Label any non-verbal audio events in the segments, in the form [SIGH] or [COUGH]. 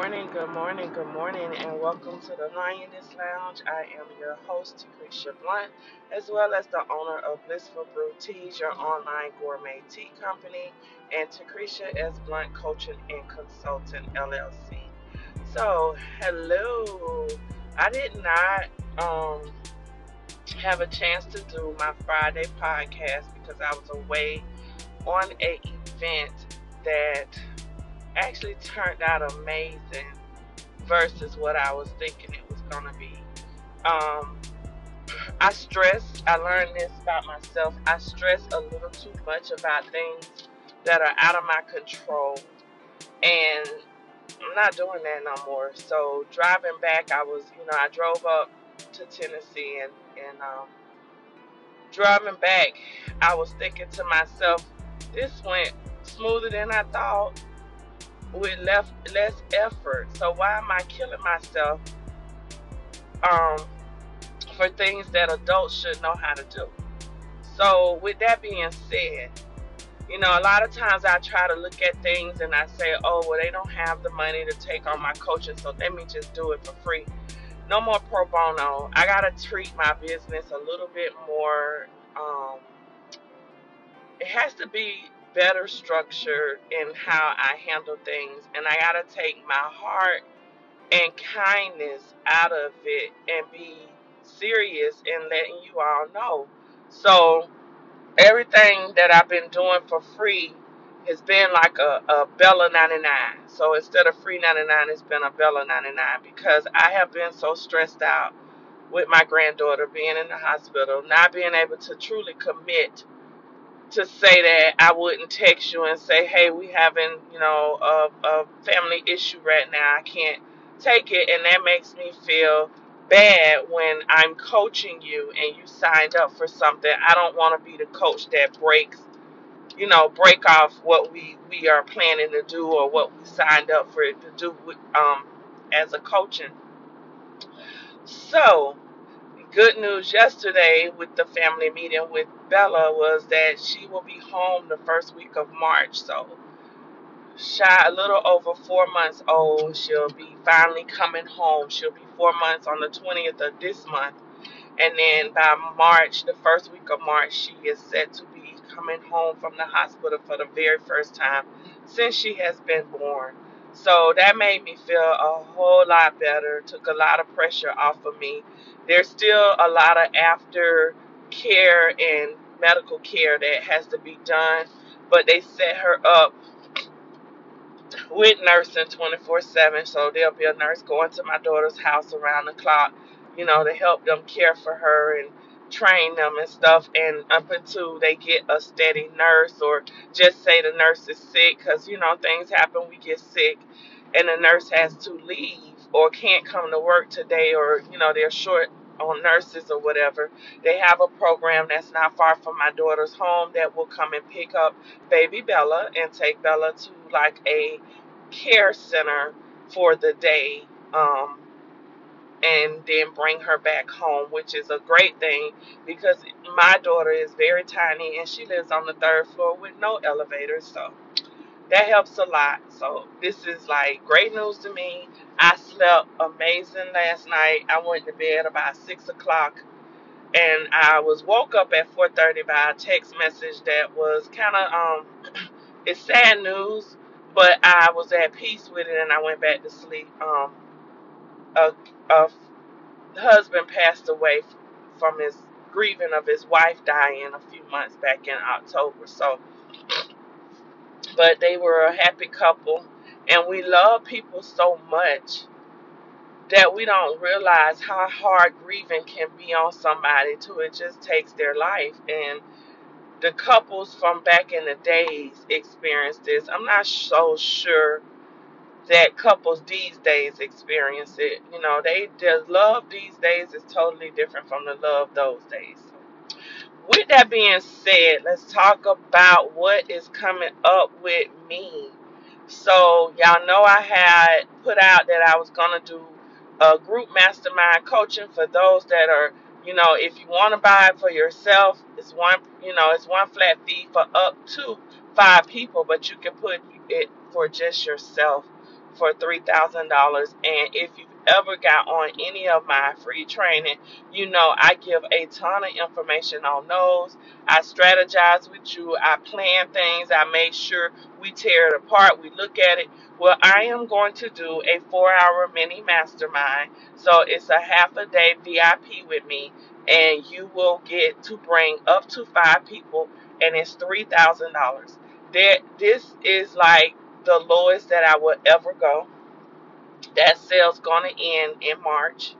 morning, good morning, good morning, and welcome to the Lioness Lounge. I am your host, Lucretia Blunt, as well as the owner of Blissful Brew Teas, your online gourmet tea company, and Lucretia S. Blunt Coaching and Consultant LLC. So, hello. I did not um, have a chance to do my Friday podcast because I was away on a event that actually turned out amazing versus what I was thinking it was going to be. Um, I stress, I learned this about myself. I stress a little too much about things that are out of my control. And I'm not doing that no more. So driving back, I was, you know, I drove up to Tennessee and, and um, driving back, I was thinking to myself, this went smoother than I thought with less less effort. So why am I killing myself um, for things that adults should know how to do? So with that being said, you know, a lot of times I try to look at things and I say, oh, well, they don't have the money to take on my coaching, so let me just do it for free. No more pro bono. I got to treat my business a little bit more. Um, it has to be better structured in how I handle things, and I got to take my heart and kindness out of it and be serious in letting you all know. So, everything that I've been doing for free has been like a, a Bella 99. So, instead of free 99, it's been a Bella 99 because I have been so stressed out with my granddaughter being in the hospital, not being able to truly commit to say that I wouldn't text you and say, hey, we having, you know, a, a family issue right now. I can't take it. And that makes me feel bad when I'm coaching you and you signed up for something. I don't want to be the coach that breaks, you know, break off what we, we are planning to do or what we signed up for to do with, um, as a coaching. So, good news yesterday with the family meeting with Bella was that she will be home the first week of March. So, shy a little over four months old, she'll be finally coming home. She'll be four months on the 20th of this month. And then by March, the first week of March, she is set to be coming home from the hospital for the very first time since she has been born. So that made me feel a whole lot better, took a lot of pressure off of me. There's still a lot of after care and medical care that has to be done, but they set her up with nursing 24 7. So there'll be a nurse going to my daughter's house around the clock, you know, to help them care for her and train them and stuff. And up until they get a steady nurse, or just say the nurse is sick, because, you know, things happen, we get sick, and the nurse has to leave or can't come to work today, or, you know, they're short on nurses or whatever. They have a program that's not far from my daughter's home that will come and pick up baby Bella and take Bella to like a care center for the day. Um, and then bring her back home, which is a great thing because my daughter is very tiny and she lives on the third floor with no elevator. So that helps a lot. So this is like great news to me. I slept amazing last night. I went to bed about six o'clock and I was woke up at 4:30 by a text message that was kind of um [CLEARS THROAT] it's sad news, but I was at peace with it and I went back to sleep. Um a husband passed away from his grieving of his wife dying a few months back in October. So, but they were a happy couple, and we love people so much that we don't realize how hard grieving can be on somebody till it just takes their life. And the couples from back in the days experienced this. I'm not so sure that couples these days experience it. You know, they the love these days is totally different from the love those days. With that being said, let's talk about what is coming up with me. So y'all know I had put out that I was gonna do a group mastermind coaching for those that are, you know, if you want to buy it for yourself, it's one, you know, it's one flat fee for up to five people, but you can put it for just yourself for $3,000. And if you've ever got on any of my free training, you know I give a ton of information on those. I strategize with you, I plan things, I make sure we tear it apart, we look at it. Well, I am going to do a four hour mini mastermind. So it's a half a day VIP with me, and you will get to bring up to five people, and it's $3,000. That This is like the lowest that I will ever go. That sale's going to end in March.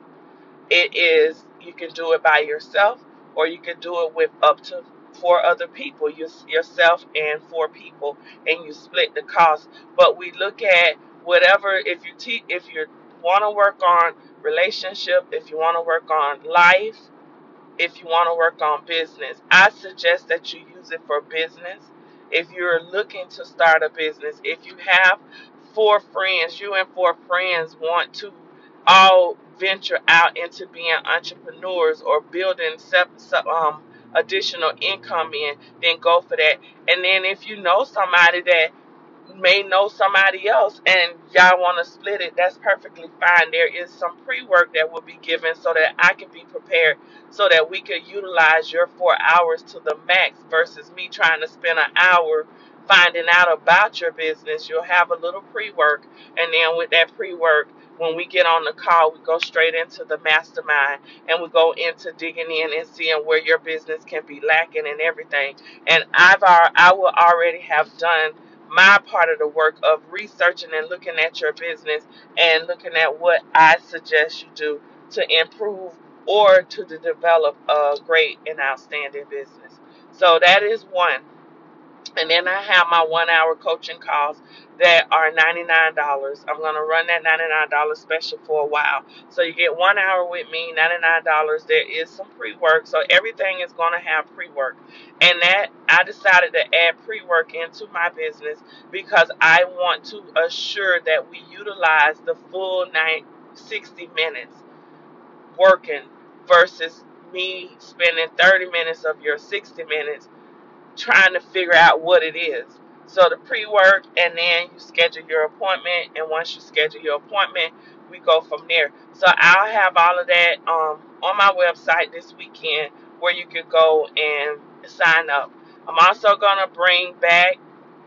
It is, you can do it by yourself or you can do it with up to four other people, you, yourself and four people, and you split the cost. But we look at whatever, if you te- if you want to work on relationship, if you want to work on life, if you want to work on business. I suggest that you use it for business. If you're looking to start a business, if you have four friends, you and four friends want to all venture out into being entrepreneurs or building um, additional income in, then go for that. And then if you know somebody that may know somebody else and y'all want to split it, that's perfectly fine. There is some pre work that will be given so that I can be prepared so that we could utilize your four hours to the max versus me trying to spend an hour finding out about your business. You'll have a little pre work, and then with that pre work, when we get on the call, we go straight into the mastermind and we go into digging in and seeing where your business can be lacking and everything. And I've I will already have done my part of the work of researching and looking at your business and looking at what I suggest you do to improve or to develop a great and outstanding business. So that is one. And then I have my one hour coaching calls that are $99. I'm going to run that $99 special for a while. So you get one hour with me, $99. There is some pre work. So everything is going to have pre work. And that I decided to add pre work into my business because I want to assure that we utilize the full night 60 minutes working versus me spending 30 minutes of your 60 minutes trying to figure out what it is. So the pre-work, and then you schedule your appointment, and once you schedule your appointment, we go from there. So I'll have all of that um, on my website this weekend, where you can go and sign up. I'm also gonna bring back.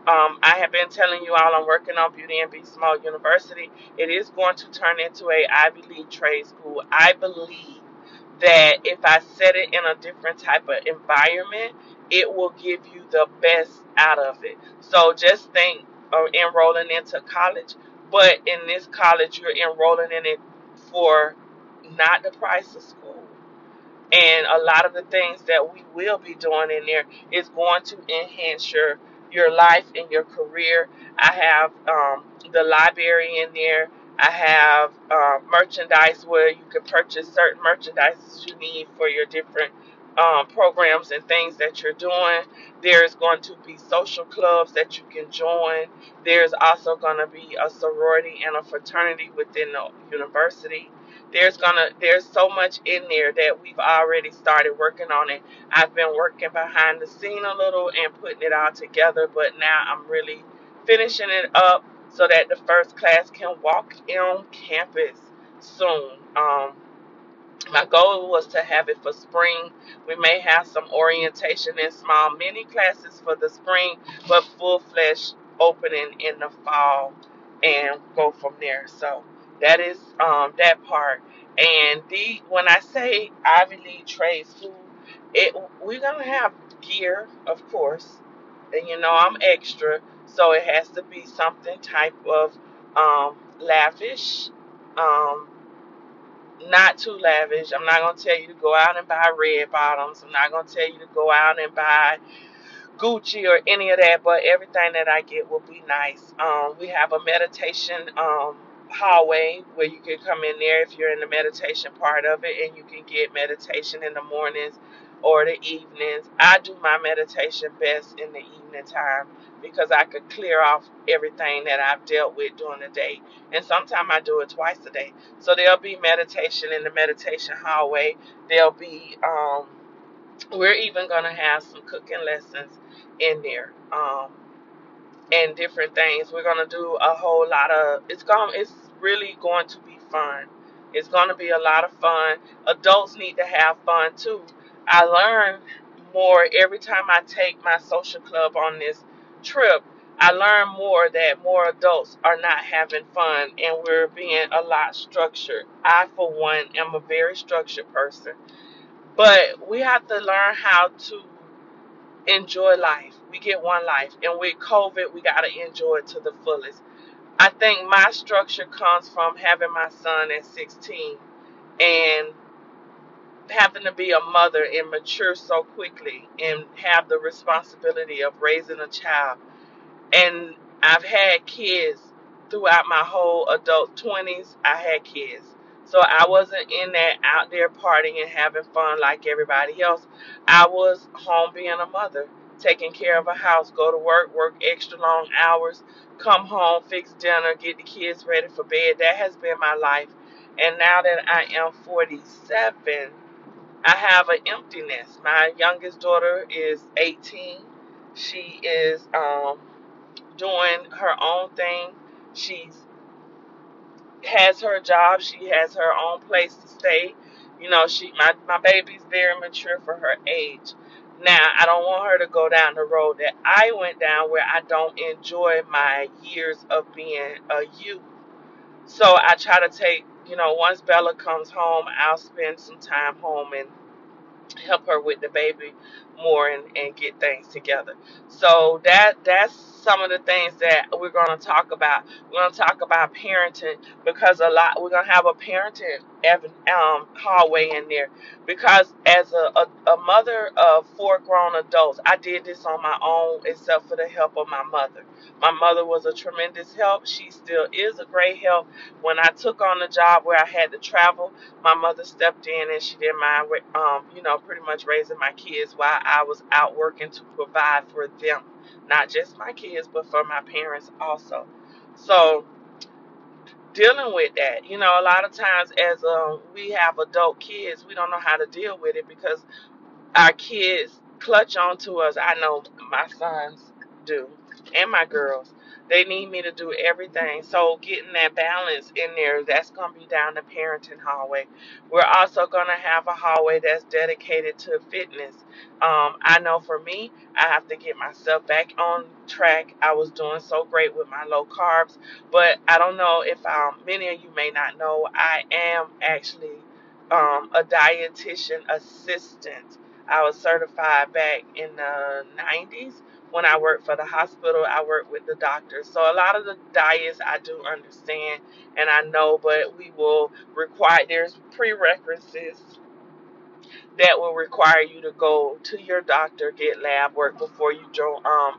Um, I have been telling you all I'm working on Beauty and Be Small University. It is going to turn into a Ivy League trade school. I believe that if I set it in a different type of environment, it will give you the best out of it. So just think of enrolling into college, but in this college, you're enrolling in it for not the price of school. And a lot of the things that we will be doing in there is going to enhance your your life and your career. I have um, the library in there. I have uh, merchandise where you can purchase certain merchandise you need for your different um, programs and things that you're doing. There's going to be social clubs that you can join. There's also going to be a sorority and a fraternity within the university there's gonna there's so much in there that we've already started working on it. I've been working behind the scene a little and putting it all together, but now I'm really finishing it up so that the first class can walk on campus soon. Um, my goal was to have it for spring. We may have some orientation and small mini classes for the spring, but full fledged opening in the fall and go from there. So that is um, that part. And the when I say Ivy League trade school, it we're gonna have gear, of course, and you know I'm extra, so it has to be something type of um, lavish. Um, not too lavish. I'm not gonna tell you to go out and buy red bottoms. I'm not gonna tell you to go out and buy Gucci or any of that, but everything that I get will be nice. Um, we have a meditation um, hallway where you can come in there if you're in the meditation part of it, and you can get meditation in the mornings or the evenings. I do my meditation best in the evening time because I could clear off everything that I've dealt with during the day, and sometimes I do it twice a day. So there'll be meditation in the meditation hallway. There'll be um, we're even gonna have some cooking lessons in there. Um, and different things. We're gonna do a whole lot of. It's gonna, It's really going to be fun. It's gonna be a lot of fun. Adults need to have fun too. I learn more every time I take my social club on this trip. I learned more that more adults are not having fun and we're being a lot structured. I, for one, am a very structured person, but we have to learn how to enjoy life. We get one life, and with COVID, we got to enjoy it to the fullest. I think my structure comes from having my son at 16 and having to be a mother and mature so quickly and have the responsibility of raising a child and I've had kids throughout my whole adult 20s. I had kids. So I wasn't in that out there partying and having fun like everybody else. I was home being a mother, taking care of a house, go to work, work extra long hours, come home, fix dinner, get the kids ready for bed. That has been my life. And now that I am 47, I have an emptiness. My youngest daughter is 18. She is um doing her own thing. She has her job. She has her own place to stay. You know, she my my baby's very mature for her age. Now, I don't want her to go down the road that I went down where I don't enjoy my years of being a youth. So I try to take, you know, once Bella comes home, I'll spend some time home and help her with the baby more and, and get things together. So that that's some of the things that we're going to talk about. We're going to talk about parenting because a lot we're going to have a parenting um, hallway in there because as a, a, a mother of four grown adults, I did this on my own except for the help of my mother. My mother was a tremendous help. She still is a great help. When I took on the job where I had to travel, my mother stepped in and she didn't mind, um, you know, pretty much raising my kids while I was out working to provide for them, not just my kids, but for my parents also. So dealing with that, you know, a lot of times as um, we have adult kids, we don't know how to deal with it because our kids clutch on to us. I know my sons do, and my girls. They need me to do everything. So getting that balance in there, that's going to be down the parenting hallway. We're also going to have a hallway that's dedicated to fitness. Um, I know for me, I have to get myself back on track. I was doing so great with my low carbs, but I don't know if um, many of you may not know, I am actually um, a dietitian assistant. I was certified back in the 90s when I worked for the hospital. I worked with the doctors. So a lot of the diets I do understand and I know, but we will require, there's prerequisites that will require you to go to your doctor, get lab work before you um,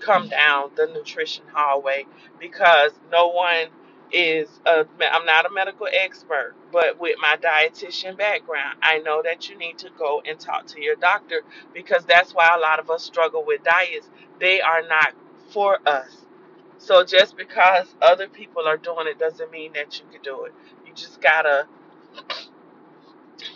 come down the nutrition hallway because no one is a, I'm not a medical expert, but with my dietitian background, I know that you need to go and talk to your doctor because that's why a lot of us struggle with diets. They are not for us. So just because other people are doing it doesn't mean that you can do it. You just gotta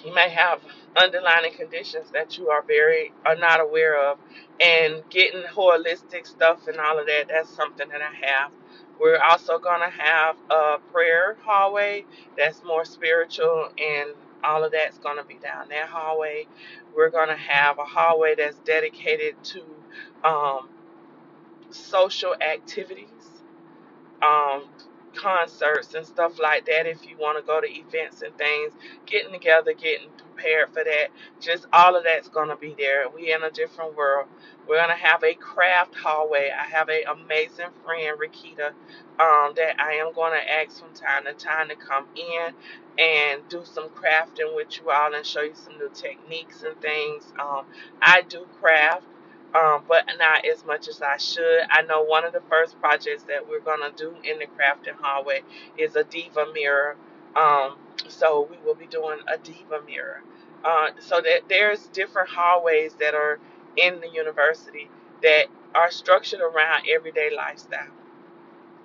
you may have underlying conditions that you are very are not aware of and getting holistic stuff and all of that that's something that i have we're also going to have a prayer hallway that's more spiritual and all of that's going to be down that hallway. We're going to have a hallway that's dedicated to um, social activities. Um, concerts and stuff like that if you want to go to events and things. Getting together getting prepared for that. Just all of that's going to be there. We in a different world. We're going to have a craft hallway. I have an amazing friend Rakita um, that i am going to ask from time to time to come in and do some crafting with you all and show you some new techniques and things. Um, i do craft um, but not as much as I should. I know one of the first projects that we're gonna do in the crafting hallway is a diva mirror. Um, so we will be doing a diva mirror. Uh, so that there's different hallways that are in the university that are structured around everyday lifestyle,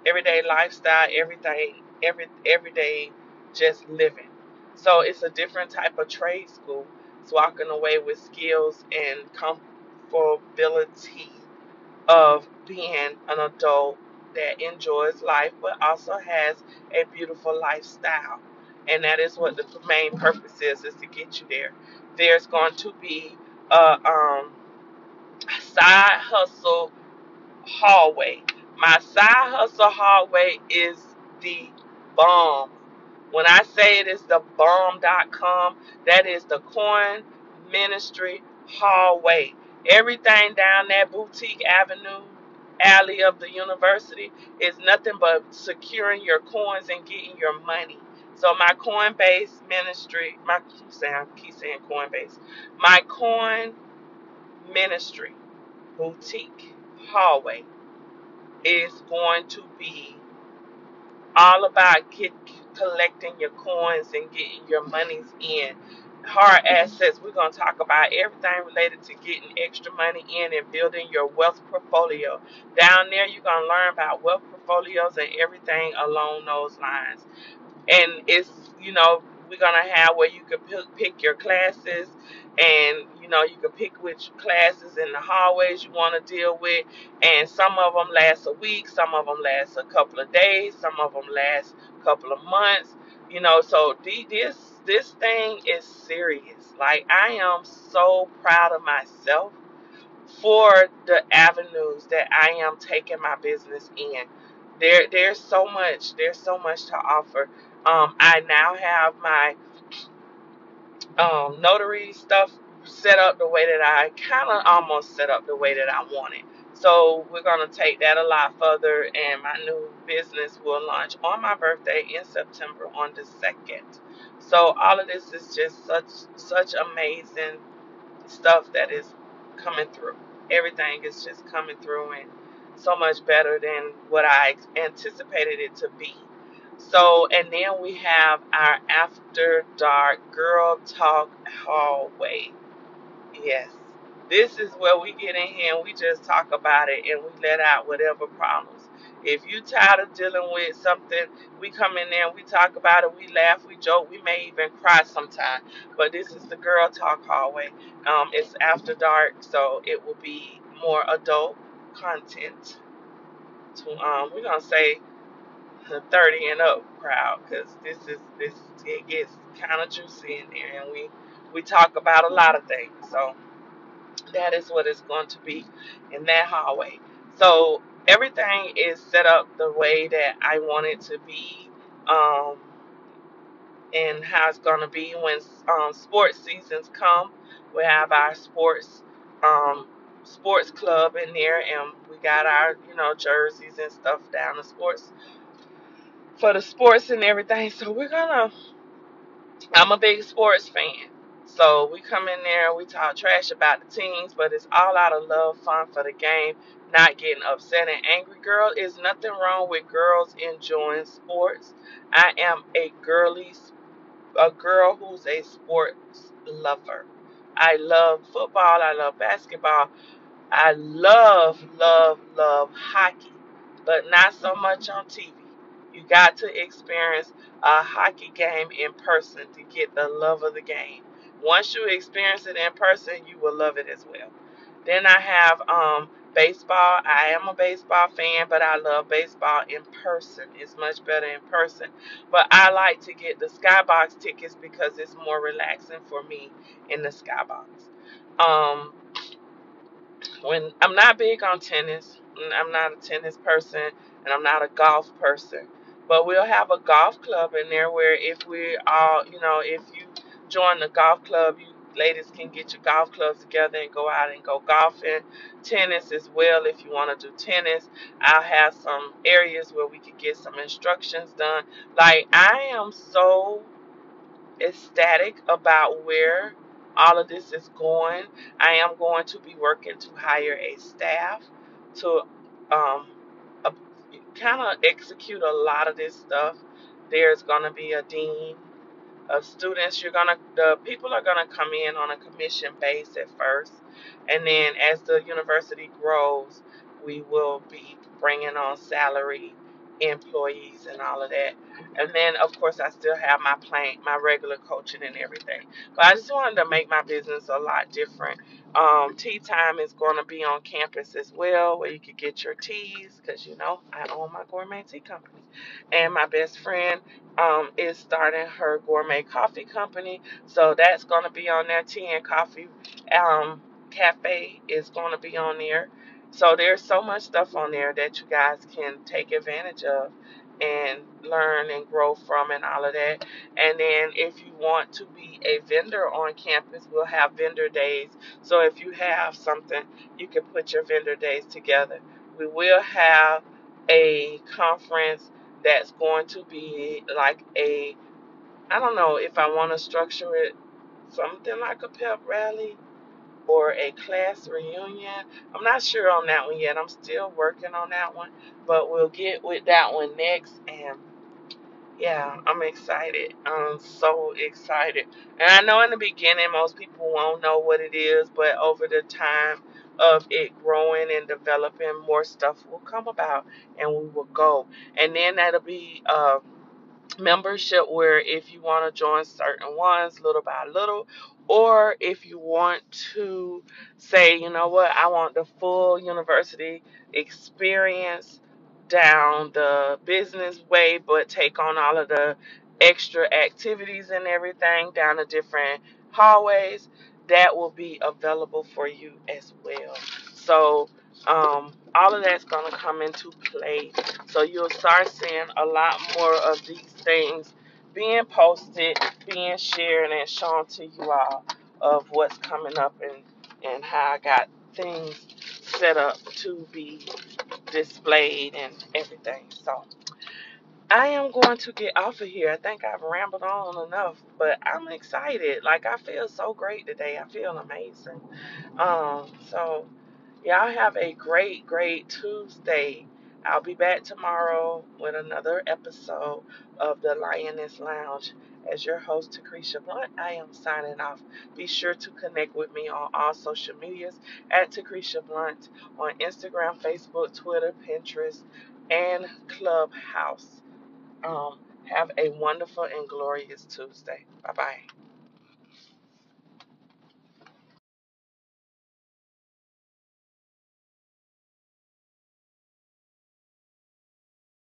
everyday lifestyle, everything, every everyday just living. So it's a different type of trade school. It's walking away with skills and comfortability of being an adult that enjoys life but also has a beautiful lifestyle. And that is what the main purpose is, is to get you there. There's going to be a um, side hustle hallway. My side hustle hallway is the bomb. When I say it is the bomb.com, that is the coin ministry hallway. Everything down that boutique avenue alley of the university is nothing but securing your coins and getting your money. So my Coinbase ministry, my keep saying keep saying Coinbase, my coin ministry boutique hallway is going to be all about get, collecting your coins and getting your monies in. Hard assets, we're going to talk about everything related to getting extra money in and building your wealth portfolio. Down there, you're going to learn about wealth portfolios and everything along those lines and it's you know we're gonna have where you can pick, your classes and you know you can pick which classes in the hallways you want to deal with and some of them last a week some of them last a couple of days some of them last a couple of months you know so this this thing is serious like i am so proud of myself for the avenues that I am taking my business in. There, there's so much. There's so much to offer. Um, I now have my um, notary stuff set up the way that I kind of almost set up the way that I want it. So we're gonna take that a lot further, and my new business will launch on my birthday in September on the second. So all of this is just such such amazing stuff that is coming through. Everything is just coming through and so much better than what I anticipated it to be. So, and then we have our after dark girl talk hallway. Yes. This is where we get in here and we just talk about it and we let out whatever problems. If you tired of dealing with something, we come in there we talk about it, we laugh, we joke, we may even cry sometime. But this is the girl talk hallway. Um, it's after dark, so it will be more adult content. To um, we're gonna say the 30 and up crowd because this is this it gets kind of juicy in there and we we talk about a lot of things. So that is what it's going to be in that hallway. So everything is set up the way that I want it to be, um, and how it's to be when um, sports seasons come. We have our sports um, sports club in there, and we got our you know jerseys and stuff down the sports for the sports and everything. So we're gonna I'm a big sports fan. So we come in there, and we talk trash about the teams, but it's all out of love, fun for the game, not getting upset and angry. Girl, is nothing wrong with girls enjoying sports. I am a girly, a girl who's a sports lover. I love football, I love basketball, I love, love, love hockey, but not so much on TV. You got to experience a hockey game in person to get the love of the game. Once you experience it in person, you will love it as well. Then I have um, baseball. I am a baseball fan, but I love baseball in person. It's much better in person. But I like to get the skybox tickets because it's more relaxing for me in the skybox. Um, when I'm not big on tennis, I'm not a tennis person, and I'm not a golf person. But we'll have a golf club in there where if we all, you know, if you join the golf club, you ladies can get your golf clubs together and go out and go golfing. Tennis as well, if you want to do tennis. I'll have some areas where we could get some instructions done. Like I am so ecstatic about where all of this is going. I am going to be working to hire a staff to um, kind of execute a lot of this stuff. There's going to be a dean of students. You're gonna the people are gonna come in on a commission base at first, and then as the university grows, we will be bringing on salary employees and all of that. And then of course I still have my plan my regular coaching and everything. But I just wanted to make my business a lot different. Um, tea time is going to be on campus as well, where you could get your teas, because you know I own my gourmet tea company, and my best friend um, is starting her gourmet coffee company, so that's going to be on there. Tea and coffee um, cafe is going to be on there so there's so much stuff on there that you guys can take advantage of and learn and grow from and all of that. And then if you want to be a vendor on campus, we'll have vendor days. So if you have something, you can put your vendor days together. We will have a conference that's going to be like a I don't know if I want to structure it something like a pep rally or a class reunion. I'm not sure on that one yet. I'm still working on that one, but we'll get with that one next. And yeah, I'm excited. I'm so excited. And I know in the beginning, most people won't know what it is, but over the time of it growing and developing, more stuff will come about and we will go. And then that'll be, uh, membership where if you want to join certain ones little by little or if you want to say you know what? I want the full university experience down the business way but take on all of the extra activities and everything down the different hallways that will be available for you as well. So um, all of that's going to come into play so you'll start seeing a lot more of these things being posted, being shared, and shown to you all of what's coming up and, and how I got things set up to be displayed and everything. So I am going to get off of here. I think I've rambled on enough, but I'm excited. Like I feel so great today. I feel amazing. Um, so Y'all have a great, great Tuesday. I'll be back tomorrow with another episode of the Lioness Lounge. As your host, Takresha Blunt, I am signing off. Be sure to connect with me on all social medias at Takresha Blunt on Instagram, Facebook, Twitter, Pinterest, and Clubhouse. Um, have a wonderful and glorious Tuesday. Bye bye.